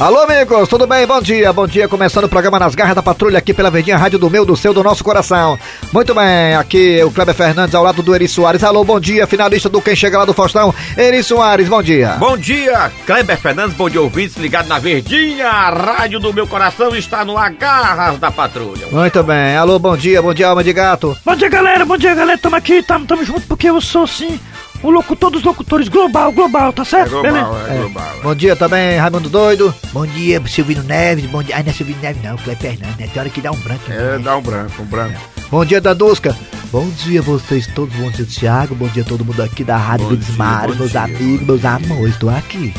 Alô, amigos, tudo bem? Bom dia, bom dia. Começando o programa Nas Garras da Patrulha aqui pela Verdinha Rádio do meu, do seu, do nosso coração. Muito bem, aqui o Kleber Fernandes ao lado do Eri Soares. Alô, bom dia, finalista do Quem Chega lá do Faustão. Eri Soares, bom dia. Bom dia, Kleber Fernandes, bom dia, ouvintes ligado na Verdinha. A rádio do meu coração está no Agarras da Patrulha. Muito bem, alô, bom dia, bom dia, alma de gato. Bom dia, galera, bom dia, galera. Tamo aqui, tamo, tamo junto porque eu sou, sim, o locutor dos locutores global, global, tá certo? Beleza? é global. Bom dia também, Raimundo Doido. Bom dia, Silvino Neves. Bom dia. Ai, não é Silvino Neves, não, Cleber Fernandes. né? Tem hora que dá um branco. É, né? dá um branco, um branco. Bom dia, Dandusca. Bom dia, vocês todos. Bom dia, Thiago. Bom dia, todo mundo aqui da Rádio bom meus dia, amigos, meus amores. Tô aqui.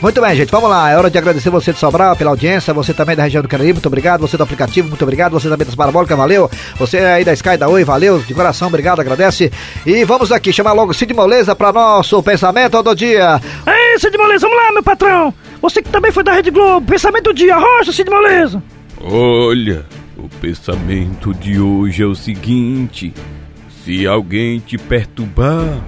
Muito bem, gente, vamos lá. É hora de agradecer você de Sobral pela audiência, você também da região do Caribe, muito obrigado. Você do aplicativo, muito obrigado. Você também das Parabólicas, valeu. Você aí da Sky, da Oi, valeu. De coração, obrigado, agradece. E vamos aqui chamar logo Cid Moleza para nosso pensamento do dia. Ei, Cid Moleza, vamos lá, meu patrão. Você que também foi da Rede Globo. Pensamento do dia, rocha, Cid Moleza. Olha, o pensamento de hoje é o seguinte: se alguém te perturbar,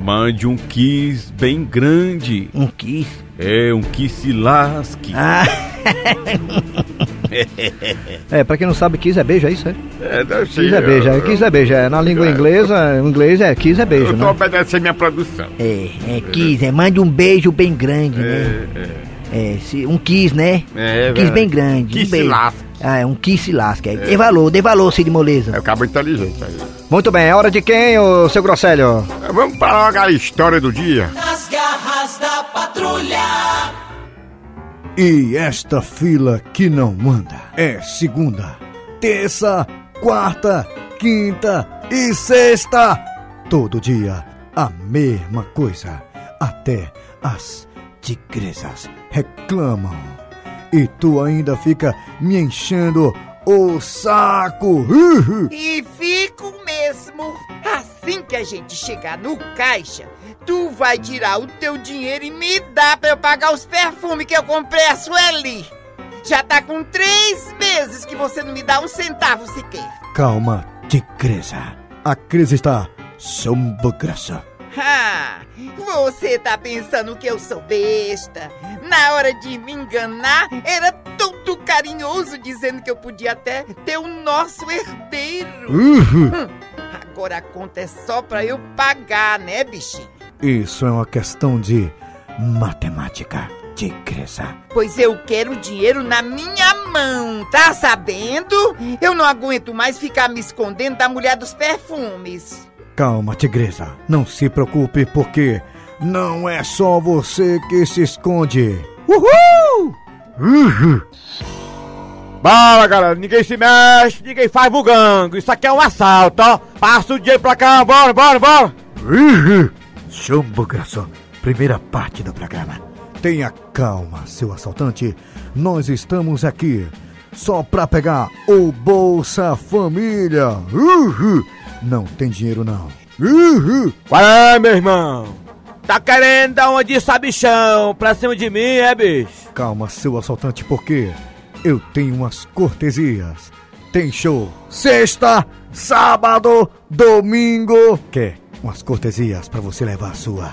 mande um kiss bem grande. Um kiss. É um que se lasque. Ah, É, pra quem não sabe, kiss é beijo, é isso, é? É, deve ser. Kiss é beijo, é, kiss é beijo. É, na língua inglesa, em inglês é kiss é beijo, Eu tô né? obedecendo minha produção. é, é kiss. É, mande um beijo bem grande, né? É, se- um kiss, né? É, um kiss bem grande. Que um se beijo. lasque. Ah, é um kiss se lasca. É. Dê valor, dê valor, Cid Moleza. É o cabo inteligente aí. Muito bem, é hora de quem, ô seu Grosselho? É, Vamos para a história do dia. Nas E esta fila que não anda é segunda, terça, quarta, quinta e sexta. Todo dia a mesma coisa. Até as tigresas reclamam. E tu ainda fica me enchendo o saco. E fico mesmo. Assim que a gente chegar no caixa, tu vai tirar o teu dinheiro e me dá pra eu pagar os perfumes que eu comprei a Sueli. Já tá com três meses que você não me dá um centavo sequer. Calma, tigresa. A crise está sob graça. Ah, você tá pensando que eu sou besta? Na hora de me enganar, era todo carinhoso dizendo que eu podia até ter o nosso herdeiro. Uhul. Hum, agora a conta é só pra eu pagar, né, bichinho? Isso é uma questão de matemática, tigresa. Pois eu quero o dinheiro na minha mão, tá sabendo? Eu não aguento mais ficar me escondendo da mulher dos perfumes. Calma, tigresa. Não se preocupe, porque não é só você que se esconde. Uhul! Uhul! Bora, galera, ninguém se mexe, ninguém faz bugango. Isso aqui é um assalto, ó. Passa o dinheiro pra cá, bora, bora, bora. Chumbo graça. Primeira parte do programa. Tenha calma, seu assaltante. Nós estamos aqui só pra pegar o Bolsa Família. Uhul! Não tem dinheiro, não. Uhul! Qual é, meu irmão? Tá querendo dar uma de sabichão pra cima de mim, é, bicho? Calma, seu assaltante, porque eu tenho umas cortesias. Tem show sexta, sábado, domingo. Quer umas cortesias pra você levar a sua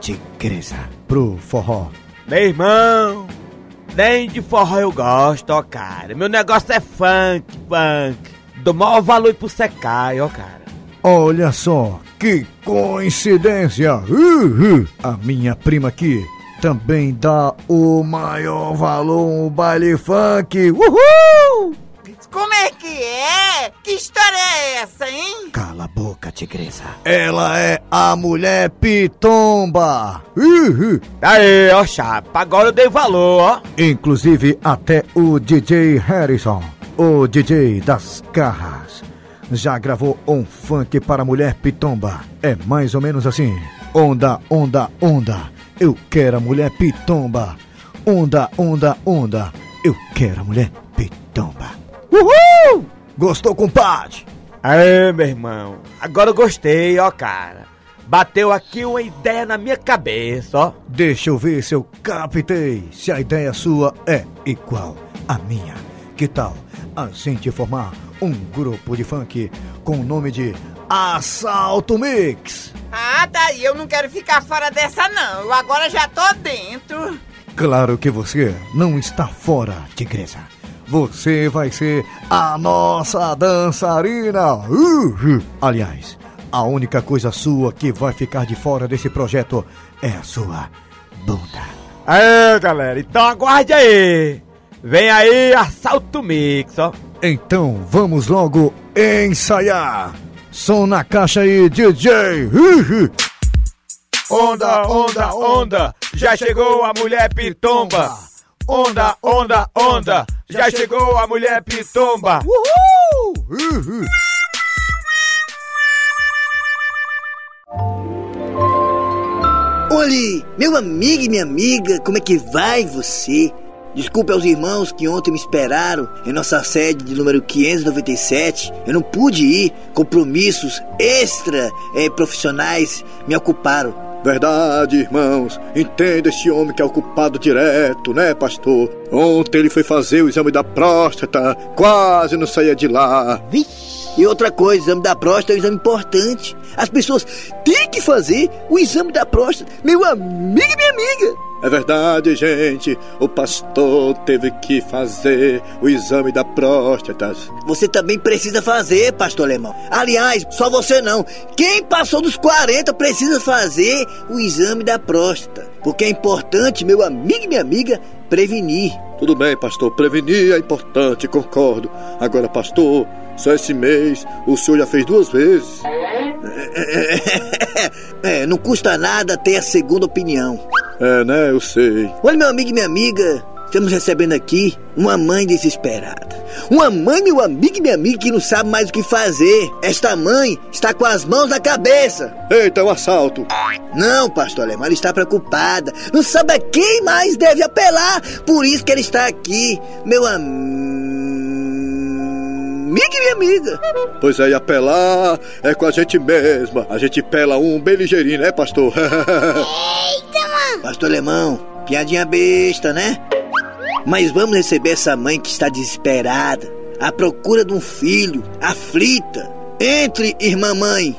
tigresa pro forró? Meu irmão, nem de forró eu gosto, ó, cara. Meu negócio é funk, funk. Dou maior valor pro secai, ó, cara. Olha só, que coincidência! A minha prima aqui também dá o maior valor ao baile funk. Uhul! Como é que é? Que história é essa, hein? Cala a boca, tigresa. Ela é a mulher pitomba. Uhul. Aí, ó, chapa, agora eu dei valor, ó. Inclusive até o DJ Harrison, o DJ das garras, já gravou um funk para a mulher pitomba. É mais ou menos assim. Onda, onda, onda. Eu quero a mulher pitomba. Onda, onda, onda. Eu quero a mulher pitomba. Uhul! Gostou, compadre? Aí, meu irmão, agora eu gostei, ó, cara. Bateu aqui uma ideia na minha cabeça, ó. Deixa eu ver se eu captei se a ideia sua é igual à minha. Que tal a gente formar um grupo de funk com o nome de Assalto Mix? Ah, daí eu não quero ficar fora dessa, não. Eu agora já tô dentro. Claro que você não está fora, tigresa. Você vai ser a nossa dançarina. Uhul. Aliás, a única coisa sua que vai ficar de fora desse projeto é a sua bunda. Aê, galera, então aguarde aí. Vem aí, assalto mix, ó. Então vamos logo ensaiar. Som na caixa aí, DJ. Uhul. Onda, onda, onda, já chegou a mulher pitomba. Onda, onda, onda, já chegou a mulher pitomba. Uhul. Olhe, meu amigo e minha amiga, como é que vai você? Desculpe aos irmãos que ontem me esperaram em nossa sede de número 597. Eu não pude ir, compromissos extra eh, profissionais me ocuparam. Verdade, irmãos. Entenda esse homem que é ocupado direto, né, pastor? Ontem ele foi fazer o exame da próstata, quase não saía de lá. E outra coisa, o exame da próstata é um exame importante. As pessoas têm que fazer o exame da próstata. Meu amigo e minha amiga. É verdade, gente. O pastor teve que fazer o exame da próstata. Você também precisa fazer, pastor alemão. Aliás, só você não. Quem passou dos 40 precisa fazer o exame da próstata. Porque é importante, meu amigo e minha amiga, prevenir. Tudo bem, pastor. Prevenir é importante, concordo. Agora, pastor, só esse mês o senhor já fez duas vezes. É, não custa nada ter a segunda opinião. É, né? Eu sei. Olha, meu amigo e minha amiga, estamos recebendo aqui uma mãe desesperada. Uma mãe, meu amigo e minha amiga, que não sabe mais o que fazer. Esta mãe está com as mãos na cabeça. Eita, é um assalto. Não, pastor Alemão, ela está preocupada. Não sabe a quem mais deve apelar. Por isso que ela está aqui. Meu amigo e minha amiga. Pois é, e apelar é com a gente mesma. A gente pela um bem ligeirinho, né, pastor? Pastor Alemão, piadinha besta, né? Mas vamos receber essa mãe que está desesperada, à procura de um filho, aflita. Entre, irmã mãe.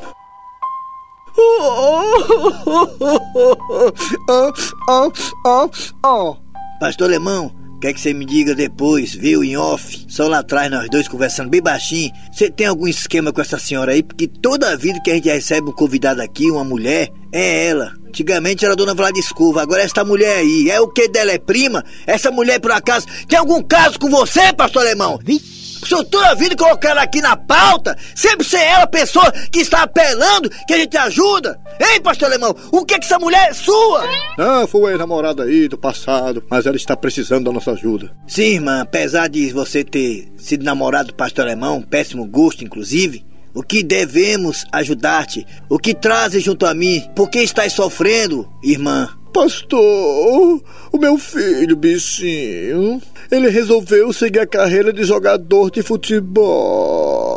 Pastor Alemão, quer que você me diga depois, viu, em off, só lá atrás nós dois conversando bem baixinho. Você tem algum esquema com essa senhora aí? Porque toda vida que a gente recebe um convidado aqui, uma mulher, é ela. Antigamente era a dona Vladiscova, agora esta mulher aí. É o que dela é prima? Essa mulher, por acaso, tem algum caso com você, pastor alemão? O senhor toda a vida colocar ela aqui na pauta, sempre ser ela a pessoa que está apelando, que a gente ajuda. Ei, pastor alemão, o que que essa mulher é sua? Ah, foi uma ex-namorada aí do passado, mas ela está precisando da nossa ajuda. Sim, irmã, apesar de você ter sido namorado do pastor alemão, péssimo gosto, inclusive, o que devemos ajudar-te? O que trazes junto a mim? Por que estás sofrendo, irmã? Pastor, o meu filho, bichinho, ele resolveu seguir a carreira de jogador de futebol.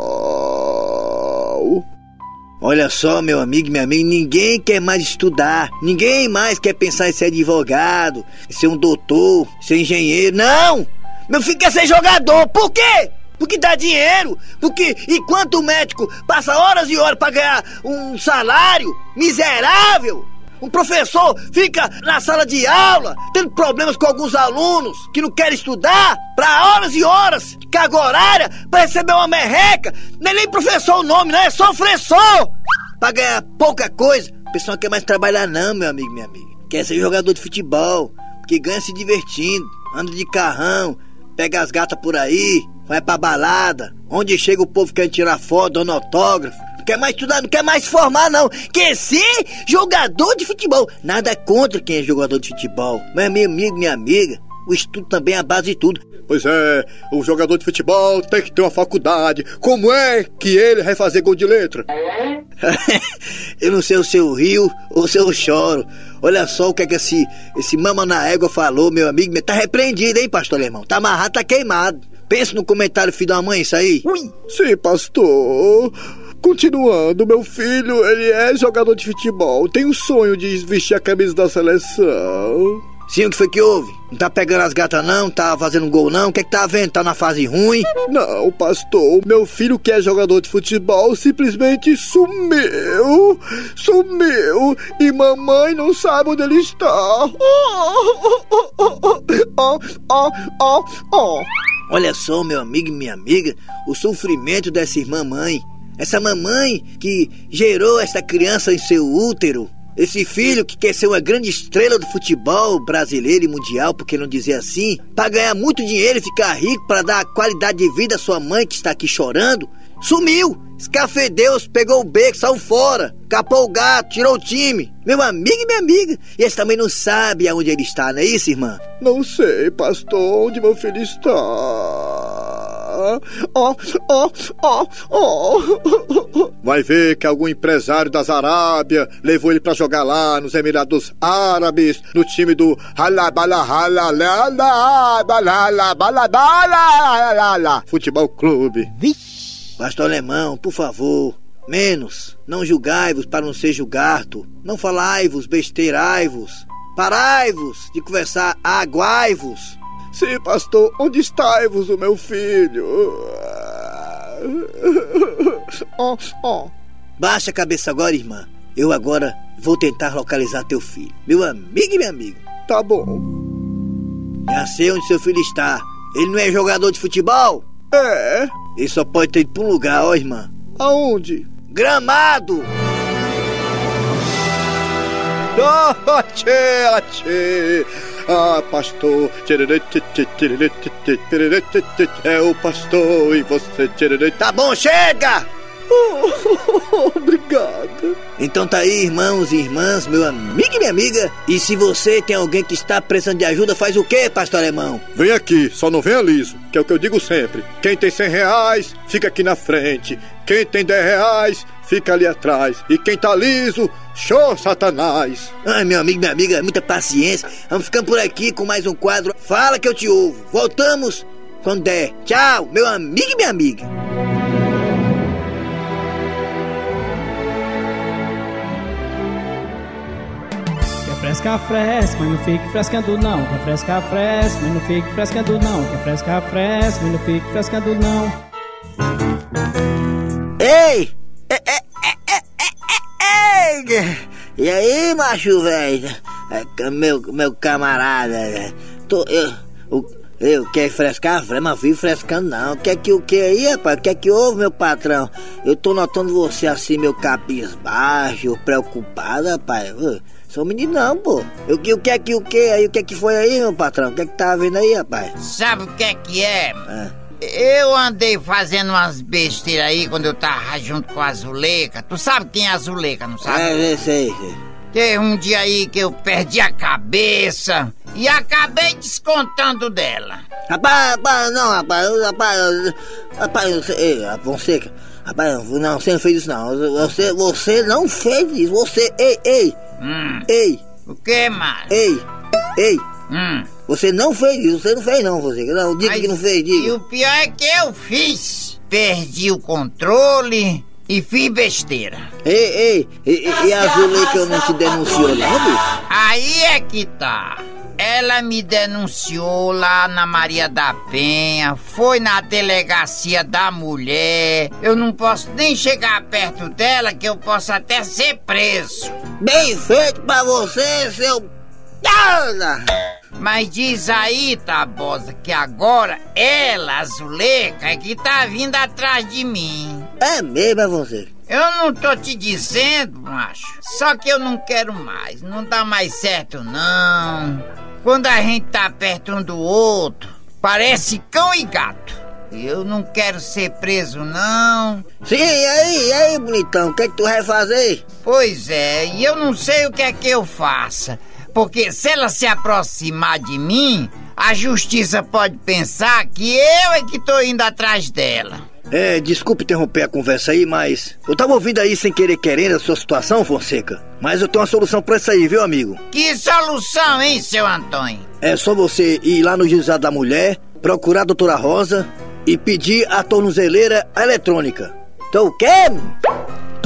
Olha só, meu amigo minha amiga, ninguém quer mais estudar. Ninguém mais quer pensar em ser advogado, em ser um doutor, ser engenheiro. Não! Meu filho quer ser jogador. Por quê? Porque dá dinheiro. Porque enquanto o médico passa horas e horas para ganhar um salário miserável, um professor fica na sala de aula tendo problemas com alguns alunos que não querem estudar para horas e horas carga horária para receber uma merreca. Não é nem professor o nome, não é só professor. Para ganhar pouca coisa. O pessoal não quer mais trabalhar não, meu amigo, minha amiga. Quer ser jogador de futebol, que ganha se divertindo, anda de carrão, pega as gatas por aí, vai pra balada, onde chega o povo quer tirar foto, dando autógrafo. Não quer mais estudar, não quer mais formar, não. Quer ser jogador de futebol. Nada contra quem é jogador de futebol. Mas meu amigo, minha amiga, o estudo também é a base de tudo. Pois é, o jogador de futebol tem que ter uma faculdade. Como é que ele vai fazer gol de letra? eu não sei se eu rio ou se eu choro. Olha só o que é que esse, esse mama na égua falou, meu amigo. Tá repreendido, hein, pastor alemão? Tá amarrado, tá queimado. Pensa no comentário, filho da mãe, isso aí. Ui. Sim, pastor. Continuando, meu filho, ele é jogador de futebol. Tem o sonho de vestir a camisa da seleção. Sim, o que foi que houve? Não tá pegando as gatas não? Tá fazendo gol não? O que é que tá vendo? Tá na fase ruim? Não, pastor. Meu filho que é jogador de futebol simplesmente sumiu. Sumiu. e mamãe não sabe onde ele está. Oh, oh, oh, oh. Olha só, meu amigo e minha amiga, o sofrimento dessa irmã mãe. Essa mamãe que gerou essa criança em seu útero. Esse filho que quer ser uma grande estrela do futebol brasileiro e mundial, por que não dizer assim, para ganhar muito dinheiro e ficar rico, para dar qualidade de vida à sua mãe que está aqui chorando, sumiu! Escafedeu, pegou o beco, saiu fora, capou o gato, tirou o time. Meu amigo e minha amiga. E esse também não sabe aonde ele está, não é isso, irmã? Não sei, pastor, onde meu filho está. Oh, oh, oh, oh. Vai ver que algum empresário das Arábia levou ele pra jogar lá nos Emirados Árabes, no time do Futebol Clube. Pastor Alemão, por favor, menos. Não julgai-vos para não ser julgado. Não falai-vos, besteirai-vos. Parai-vos de conversar, aguai-vos. Sim, pastor, onde estai-vos o meu filho? Oh, oh. Baixa a cabeça agora, irmã. Eu agora vou tentar localizar teu filho. Meu amigo e minha amiga. Tá bom. Já sei onde seu filho está. Ele não é jogador de futebol? É. Ele só pode ter ido pra um lugar, ó, irmã. Aonde? Gramado! Ah, tchê, tchê. Ah, pastor. É o pastor e você. Tá bom, chega! Oh, obrigado. Então tá aí, irmãos e irmãs, meu amigo e minha amiga. E se você tem alguém que está precisando de ajuda, faz o quê, pastor alemão? Vem aqui, só não venha liso, que é o que eu digo sempre. Quem tem cem reais, fica aqui na frente. Quem tem dez reais, fica ali atrás. E quem tá liso, show satanás. Ai, meu amigo e minha amiga, muita paciência. Vamos ficando por aqui com mais um quadro. Fala que eu te ouvo. Voltamos quando der. Tchau, meu amigo e minha amiga. Fresca, fresca, mas não fique frescando não. Quer fresca, fresca, mas não fique frescando não. Quer fresca, fresca, mas não fique frescando não. Ei! É, é, é. E aí, macho velho? Meu, meu camarada, né? Tô, eu, o- eu quero frescar, fre- mas vivo frescando não. Quer que o que aí, rapaz? Quer que houve, meu patrão? Eu tô notando você assim, meu cabisbaixo, preocupado, rapaz. Sou menino não, pô. Eu, o que é que o que aí? O que é que foi aí, meu patrão? O que é que tava vendo aí, rapaz? Sabe o que é que é? Ah. Eu andei fazendo umas besteiras aí quando eu tava junto com a Zuleika. Tu sabe quem é a Zuleika, não sabe? É, eu sei, sei. Teve um dia aí que eu perdi a cabeça e acabei descontando dela. Rapaz, rapaz, não, rapaz, rapaz, rapaz, você, ei, Fonseca, rapaz, não, você não fez isso não, você, você não fez isso, você, ei, ei, Hum, ei, o que, mano? ei, ei, Hum. Você não fez isso, você não fez não, Fonseca, não, diga Mas- que não fez, E diga. o pior é que eu fiz. Perdi o controle e fiz besteira. Ei, ei, e, e, e a Zuleika não te denunciou não, bicho? Aí é que tá. Ela me denunciou lá na Maria da Penha, foi na delegacia da mulher. Eu não posso nem chegar perto dela, que eu posso até ser preso. Bem feito pra você, seu... Mas diz aí, Tabosa, que agora ela, a é que tá vindo atrás de mim. É mesmo, é você? Eu não tô te dizendo, macho. Só que eu não quero mais. Não dá mais certo, não. Quando a gente tá perto um do outro, parece cão e gato. Eu não quero ser preso, não. Sim, e aí, e aí, bonitão, o que é que tu vai fazer? Pois é, e eu não sei o que é que eu faça. Porque se ela se aproximar de mim, a justiça pode pensar que eu é que tô indo atrás dela. É, desculpe interromper a conversa aí, mas eu tava ouvindo aí sem querer querendo a sua situação, Fonseca. Mas eu tenho uma solução pra isso aí, viu, amigo? Que solução, hein, seu Antônio? É só você ir lá no juizado da mulher, procurar a doutora Rosa e pedir a tornozeleira eletrônica. Então o quê?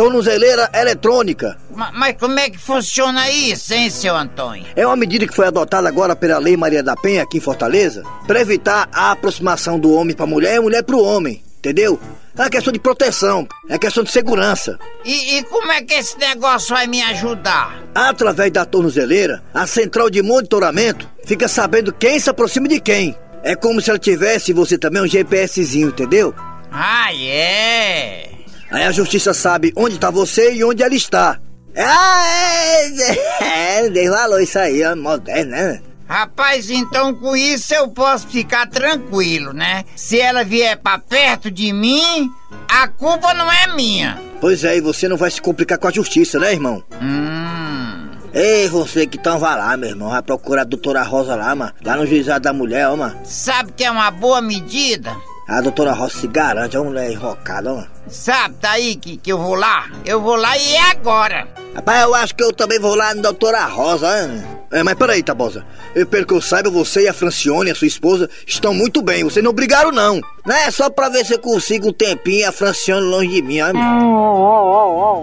Tornozeleira eletrônica. Ma- Mas como é que funciona isso, hein, seu Antônio? É uma medida que foi adotada agora pela Lei Maria da Penha aqui em Fortaleza para evitar a aproximação do homem para a mulher e a mulher para o homem, entendeu? É questão de proteção, é questão de segurança. E, e como é que esse negócio vai me ajudar? Através da tornozeleira, a central de monitoramento fica sabendo quem se aproxima de quem. É como se ela tivesse você também um GPSzinho, entendeu? Ah, é? Aí a justiça sabe onde tá você e onde ela está. Ah, é, é, dei valor isso aí, ó, moderno, né? Rapaz, então com isso eu posso ficar tranquilo, né? Se ela vier pra perto de mim, a culpa não é minha. Pois é, e você não vai se complicar com a justiça, né, irmão? Hum. Ei, você que então vai lá, meu irmão, vai procurar a doutora Rosa lá, mano, lá no juizado da mulher, ó, mano. Sabe que é uma boa medida? A doutora Rosa se garante, é uma mulher enrocada, ó, mano. Sabe, tá aí que, que eu vou lá? Eu vou lá e é agora. Rapaz, eu acho que eu também vou lá na doutora Rosa, né? É, mas peraí, Tabosa. Eu, pelo que eu saiba, você e a Francione, a sua esposa, estão muito bem. Vocês não brigaram, não. Não é só pra ver se eu consigo um tempinho a Francione longe de mim, meu.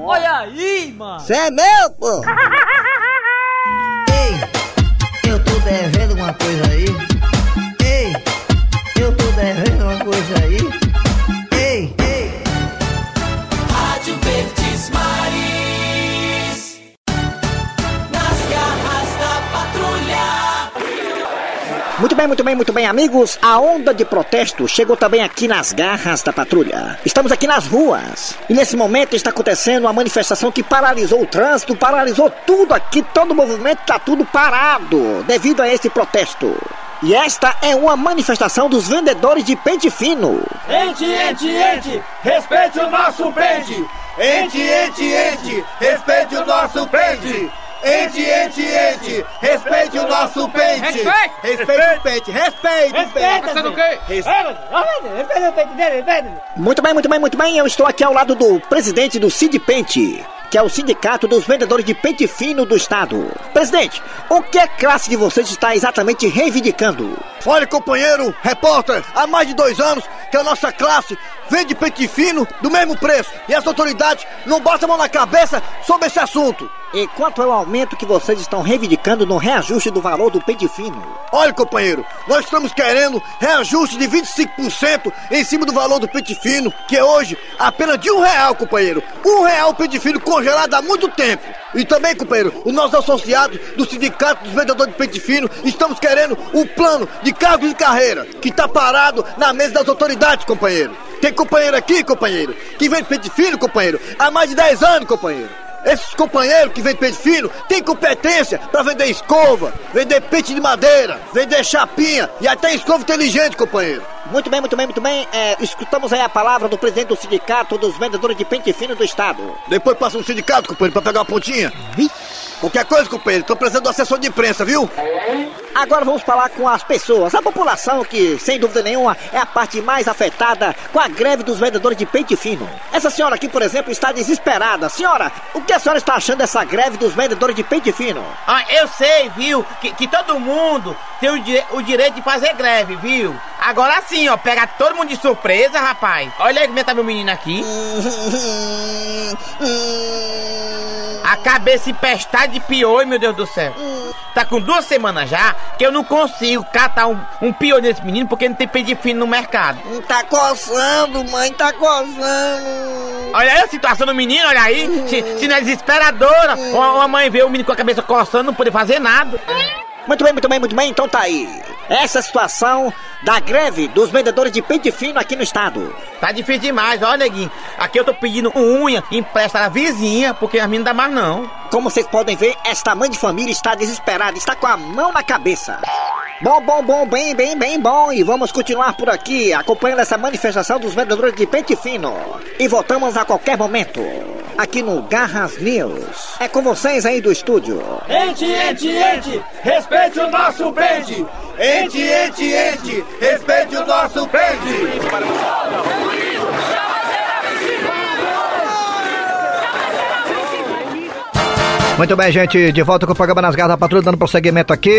Olha aí, mano. Você é meu, pô. Ei, eu tô devendo uma coisa aí. Muito bem, muito bem, muito bem, amigos. A onda de protesto chegou também aqui nas garras da patrulha. Estamos aqui nas ruas. E nesse momento está acontecendo uma manifestação que paralisou o trânsito, paralisou tudo aqui, todo o movimento está tudo parado devido a esse protesto. E esta é uma manifestação dos vendedores de pente fino. Ente, ente, ente, respeite o nosso pente. Ente, ente, ente, respeite o nosso pente. Ente, ente, ente, respeite o nosso pente. Respeite. Respeite o pente, respeite o pente. Você não quer? Muito bem, muito bem, muito bem. Eu estou aqui ao lado do presidente do Cid Pente, que é o Sindicato dos Vendedores de Pente Fino do Estado. Presidente, o que a classe de vocês está exatamente reivindicando? Olha, companheiro, repórter, há mais de dois anos que a nossa classe vende pente fino do mesmo preço e as autoridades não botam a mão na cabeça sobre esse assunto. E quanto ao aumento que vocês estão reivindicando no reajuste do valor do pente fino? Olha, companheiro, nós estamos querendo reajuste de 25% em cima do valor do pente fino, que é hoje apenas de um real, companheiro. Um real o pente fino congelado há muito tempo. E também, companheiro, os nossos associados do Sindicato dos Vendedores de Pente Fino estamos querendo o plano de cargos de carreira, que está parado na mesa das autoridades, companheiro. Tem companheiro aqui, companheiro, que vende pente fino, companheiro, há mais de 10 anos, companheiro. Esses companheiros que vendem pente fino têm competência para vender escova, vender pente de madeira, vender chapinha e até escova inteligente, companheiro. Muito bem, muito bem, muito bem. É, escutamos aí a palavra do presidente do Sindicato dos Vendedores de Pente Fino do Estado. Depois passa no sindicato, companheiro, pra pegar uma pontinha. Qualquer coisa, companheiro, tô precisando do assessor de imprensa, viu? Agora vamos falar com as pessoas, a população que, sem dúvida nenhuma, é a parte mais afetada com a greve dos vendedores de pente fino. Essa senhora aqui, por exemplo, está desesperada. Senhora, o que a senhora está achando dessa greve dos vendedores de pente fino? Ah, eu sei, viu, que, que todo mundo tem o, dire- o direito de fazer greve, viu? Agora sim, ó, pega todo mundo de surpresa, rapaz. Olha aí como é que tá meu menino aqui. A cabeça empestada de piolho, meu Deus do céu. Tá com duas semanas já que eu não consigo catar um, um piolho nesse menino porque não tem pente fino no mercado. Tá coçando, mãe, tá coçando. Olha aí a situação do menino, olha aí. Se, se não é desesperadora, uma, uma mãe vê o menino com a cabeça coçando, não poder fazer nada. Muito bem, muito bem, muito bem, então tá aí. Essa é a situação da greve dos vendedores de pente fino aqui no estado. Tá difícil demais, ó, neguinho. Aqui eu tô pedindo unha empresta à vizinha, porque a mim não dá mais não. Como vocês podem ver, esta mãe de família está desesperada, está com a mão na cabeça. Bom, bom, bom, bem, bem, bem bom. E vamos continuar por aqui, acompanhando essa manifestação dos vendedores de pente fino. E voltamos a qualquer momento, aqui no Garras News. É com vocês aí do estúdio. Ente, ente, ente, respeite o nosso pente. Ente, ente, ente, respeite o nosso pente. Muito bem, gente, de volta com o programa Nas Garras da Patrulha, dando prosseguimento aqui.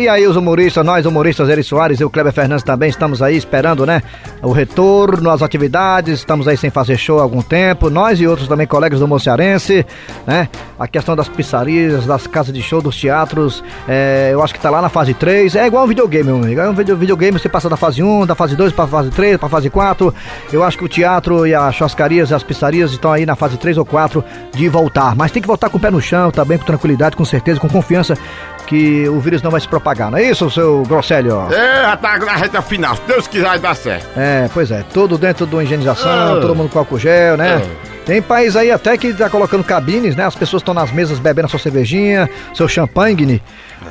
E aí, os humoristas, nós humoristas, Eri Soares e o Kleber Fernandes também, estamos aí esperando, né? O retorno às atividades, estamos aí sem fazer show há algum tempo. Nós e outros também colegas do Mocearense, né? A questão das pizzarias, das casas de show, dos teatros, é, eu acho que tá lá na fase 3. É igual um videogame, meu amigo. É um video- videogame, você passa da fase 1, da fase 2 pra fase 3, pra fase 4. Eu acho que o teatro e as churrascarias e as pizzarias estão aí na fase 3 ou 4 de voltar. Mas tem que voltar com o pé no chão, também com tranquilidade, com certeza, com confiança que o vírus não vai se propagar. Não é isso, seu Grosselio? É, já tá na reta final. Se Deus quiser, dar certo. É, pois é, tudo dentro de uma higienização, Ah. todo mundo com álcool gel, né? É. Tem país aí até que tá colocando cabines, né? As pessoas estão nas mesas bebendo a sua cervejinha, seu champanhe,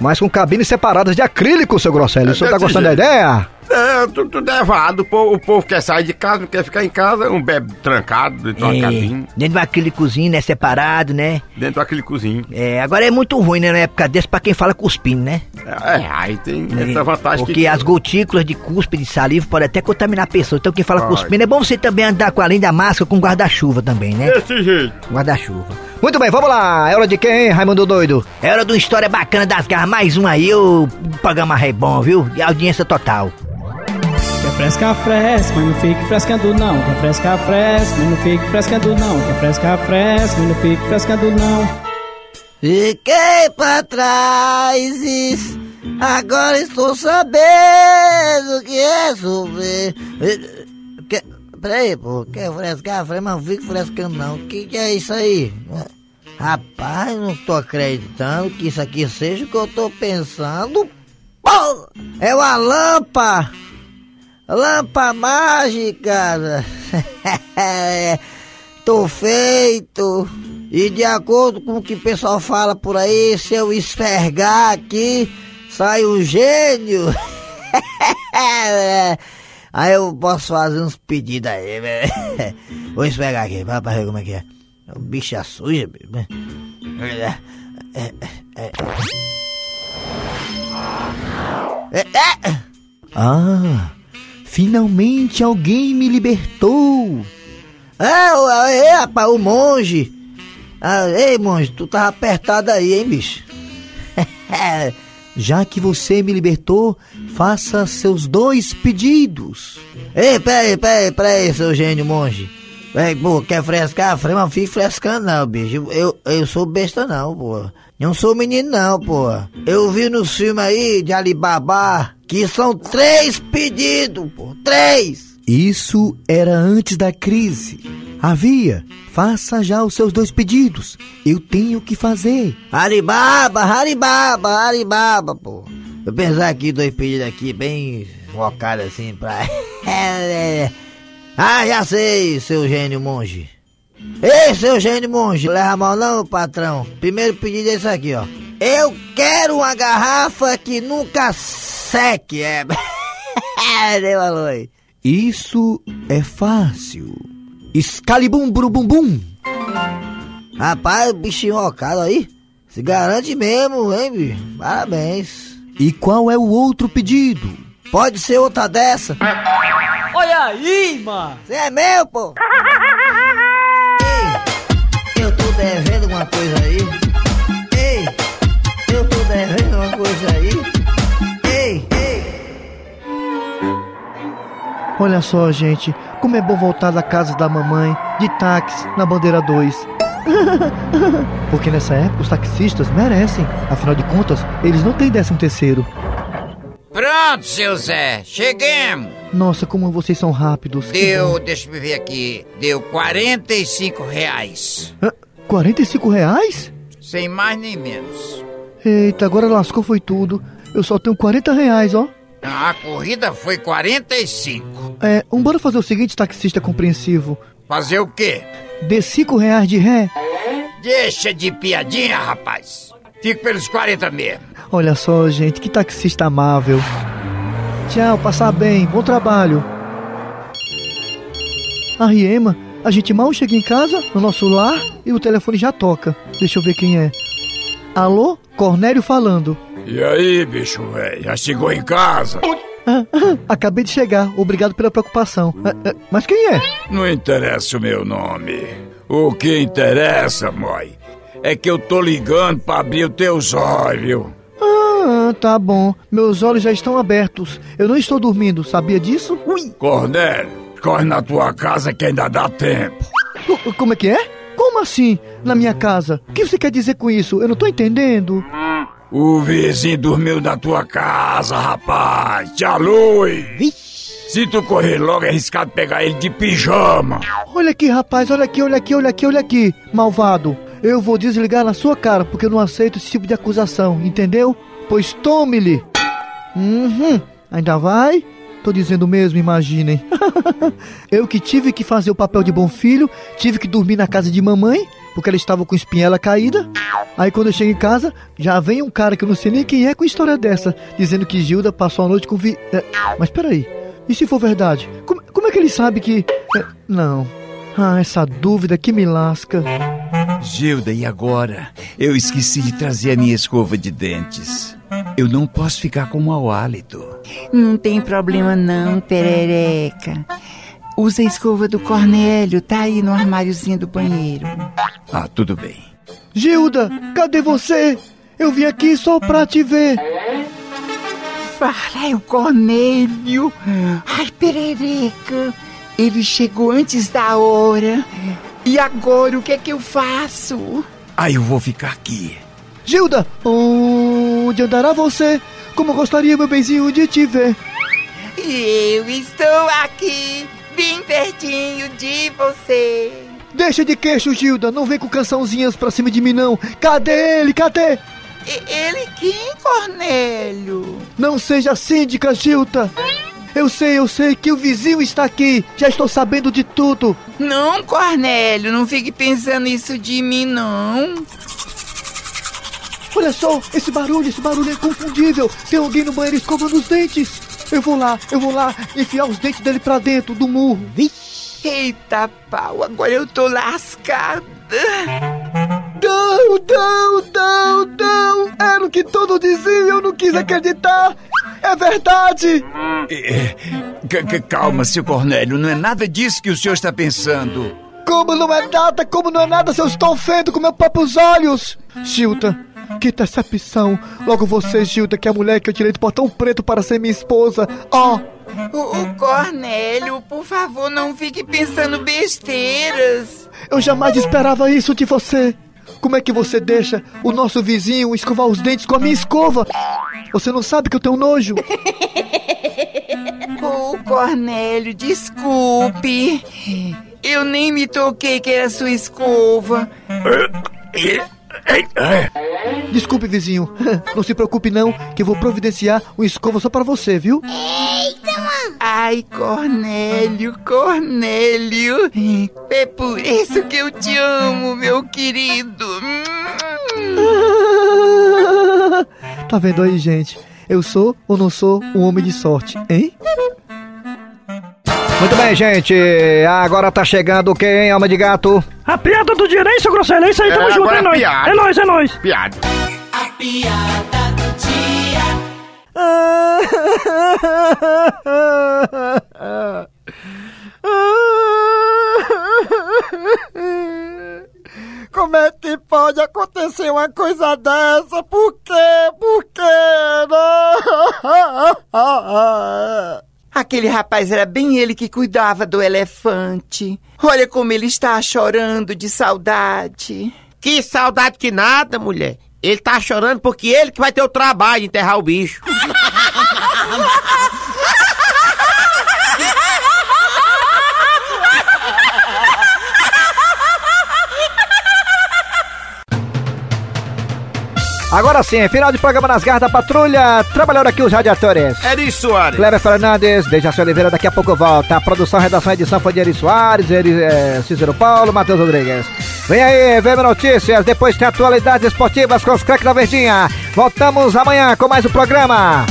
mas com cabines separadas de acrílico, seu Grosselio. O senhor tá gostando da jeito. ideia? É, tudo, tudo é errado. O povo, o povo quer sair de casa, não quer ficar em casa, um bebe trancado dentro de uma É, cabine, dentro de aquele cozinho, né? Separado, né? dentro daquele cozinho. É, agora é muito ruim, né? Na época desse, pra quem fala cuspindo, né? É, aí tem essa vantagem Porque que... as gotículas de cuspe, de saliva, podem até contaminar a pessoa. Então quem fala Pode. cuspindo, é bom você também andar com além da máscara com guarda-chuva também, né? Desse jeito. Guarda-chuva. Muito bem, vamos lá. É hora de quem, hein, Raimundo Doido? É hora de uma história bacana das garras. Mais um aí, o programa é bom, viu? E audiência total. Fresca, fresca, mas não fique frescando não. Quer fresca, fresca, mas não fique frescando não. Quer fresca, fresca, mas não fique frescando não. Fiquei pra trás, agora estou sabendo que é sofrer. Que, peraí, pô, quer frescar? Falei, mas não fico frescando não. O que, que é isso aí? Rapaz, não tô acreditando que isso aqui seja o que eu tô pensando. Pô, é uma lâmpada! Lâmpada mágica! Tô feito! E de acordo com o que o pessoal fala por aí, se eu esfregar aqui, sai um gênio! aí eu posso fazer uns pedidos aí, velho. Vou esfregar aqui, pra pra ver como é que é. O bicho é suja, bicho. É, é, é. É, é. Ah, finalmente alguém me libertou. É, é, rapaz, o monge. Ah, ei, monge, tu tava apertado aí, hein, bicho? Já que você me libertou, faça seus dois pedidos. Ei, peraí, peraí, peraí, seu gênio monge. Ei, pô, quer frescar? Não fique frescando não, bicho. Eu, eu sou besta não, pô. Não sou menino não, pô. Eu vi nos filmes aí de Alibaba que são três pedidos, pô. Três! Isso era antes da crise. Havia. Faça já os seus dois pedidos. Eu tenho que fazer. Alibaba, Alibaba, Alibaba, pô. Eu pensar aqui, dois pedidos aqui, bem focados assim pra. ah, já sei, seu gênio monge. Ei, seu gênio monge, leva mal não, patrão. Primeiro pedido é esse aqui, ó. Eu quero uma garrafa que nunca seque, é. Deu valor aí. Isso é fácil. Excalibum brum bum bum. Rapaz, o bichinho ocado aí. Se garante mesmo, hein, bicho? Parabéns. E qual é o outro pedido? Pode ser outra dessa. Olha aí, mano! Você é meu, pô! Ei, eu tô devendo uma coisa aí. Olha só, gente, como é bom voltar da casa da mamãe, de táxi, na bandeira 2. Porque nessa época os taxistas merecem. Afinal de contas, eles não têm décimo terceiro. Pronto, seu Zé, cheguemos. Nossa, como vocês são rápidos. Deu, deixa eu ver aqui, deu 45 reais. Hã? 45 reais? Sem mais nem menos. Eita, agora lascou foi tudo. Eu só tenho 40 reais, ó. A corrida foi 45. É, um bora fazer o seguinte, taxista compreensivo. Fazer o quê? Dê 5 reais de ré. Deixa de piadinha, rapaz. Fico pelos 40 mesmo. Olha só, gente, que taxista amável. Tchau, passar bem, bom trabalho. A Riema, a gente mal chega em casa, no nosso lar, e o telefone já toca. Deixa eu ver quem é. Alô? Cornélio falando. E aí, bicho velho, já chegou em casa? Ah, ah, acabei de chegar, obrigado pela preocupação. Ah, mas quem é? Não interessa o meu nome. O que interessa, mãe, é que eu tô ligando pra abrir os teus olhos? Ah, tá bom. Meus olhos já estão abertos. Eu não estou dormindo, sabia disso? Cornélio, corre na tua casa que ainda dá tempo. Co- Como é que é? Como assim? Na minha casa? O que você quer dizer com isso? Eu não tô entendendo. O vizinho dormiu na tua casa, rapaz. Te alui. Se tu correr logo, é arriscado pegar ele de pijama. Olha aqui, rapaz, olha aqui, olha aqui, olha aqui, olha aqui. Malvado, eu vou desligar na sua cara porque eu não aceito esse tipo de acusação, entendeu? Pois tome-lhe. Uhum, ainda vai? Tô dizendo mesmo, imaginem. eu que tive que fazer o papel de bom filho, tive que dormir na casa de mamãe, porque ela estava com espinhela caída. Aí quando eu chego em casa, já vem um cara que eu não sei nem quem é com história dessa, dizendo que Gilda passou a noite com vi... É, mas peraí, e se for verdade? Como, como é que ele sabe que... é, não. Ah, essa dúvida que me lasca. Gilda, e agora? Eu esqueci de trazer a minha escova de dentes. Eu não posso ficar com mau hálito. Não tem problema não, perereca. Usa a escova do Cornélio, tá aí no armáriozinho do banheiro. Ah, tudo bem. Gilda, cadê você? Eu vim aqui só pra te ver. Fala, é o Cornélio. Ai, perereca. Ele chegou antes da hora. E agora o que é que eu faço? Ah, eu vou ficar aqui. Gilda, onde andará você? Como gostaria, meu benzinho, de te ver. Eu estou aqui, bem pertinho de você. Deixa de queixo, Gilda. Não vem com cançãozinhas pra cima de mim, não. Cadê ele? Cadê? E- Ele quem, Cornélio? Não seja síndica, Gilda. Eu sei, eu sei que o vizinho está aqui. Já estou sabendo de tudo. Não, Cornélio, não fique pensando isso de mim, não. Olha só, esse barulho, esse barulho é inconfundível. Tem alguém no banheiro escovando os dentes. Eu vou lá, eu vou lá enfiar os dentes dele pra dentro do murro. Eita pau, agora eu tô lascada. Não, não, não, não. Era o que todos diziam e eu não quis acreditar. É verdade. É, c- calma, seu Cornélio, não é nada disso que o senhor está pensando. Como não é nada, como não é nada se eu estou vendo com meus próprios olhos. Que decepção. Logo você, Gilda, que é a mulher que eu tirei do portão preto para ser minha esposa. Ó, O, o Cornélio, por favor, não fique pensando besteiras. eu jamais esperava isso de você. Como é que você deixa o nosso vizinho escovar os dentes com a minha escova? Você não sabe que eu tenho nojo? Ô, Cornélio, desculpe. Eu nem me toquei que era sua escova. Desculpe, vizinho. Não se preocupe não, que eu vou providenciar uma escova só para você, viu? Ai, Cornélio, Cornélio. É por isso que eu te amo, meu querido. Tá vendo aí, gente? Eu sou ou não sou um homem de sorte, hein? Muito bem, gente. Agora tá chegando quem, alma de gato? A piada do dia, hein, seu Grosselho? É isso aí, tamo É, junto, agora é é nóis. piada. É nóis, é nóis. Piada. A piada do dia. Como é que pode acontecer uma coisa dessa? Por quê? Por quê? Não? Aquele rapaz era bem ele que cuidava do elefante. Olha como ele está chorando de saudade. Que saudade que nada, mulher. Ele tá chorando porque ele que vai ter o trabalho de enterrar o bicho. Agora sim, final de programa nas garras da patrulha. Trabalharam aqui os radiadores. Eri Soares. Cleber Fernandes, Dejaci Oliveira, daqui a pouco volta. A produção, redação edição foi de Eri Soares, Eri, é, Cícero Paulo, Matheus Rodrigues. Vem aí, VM Notícias, depois tem atualidades esportivas com os craques da Verdinha. Voltamos amanhã com mais um programa.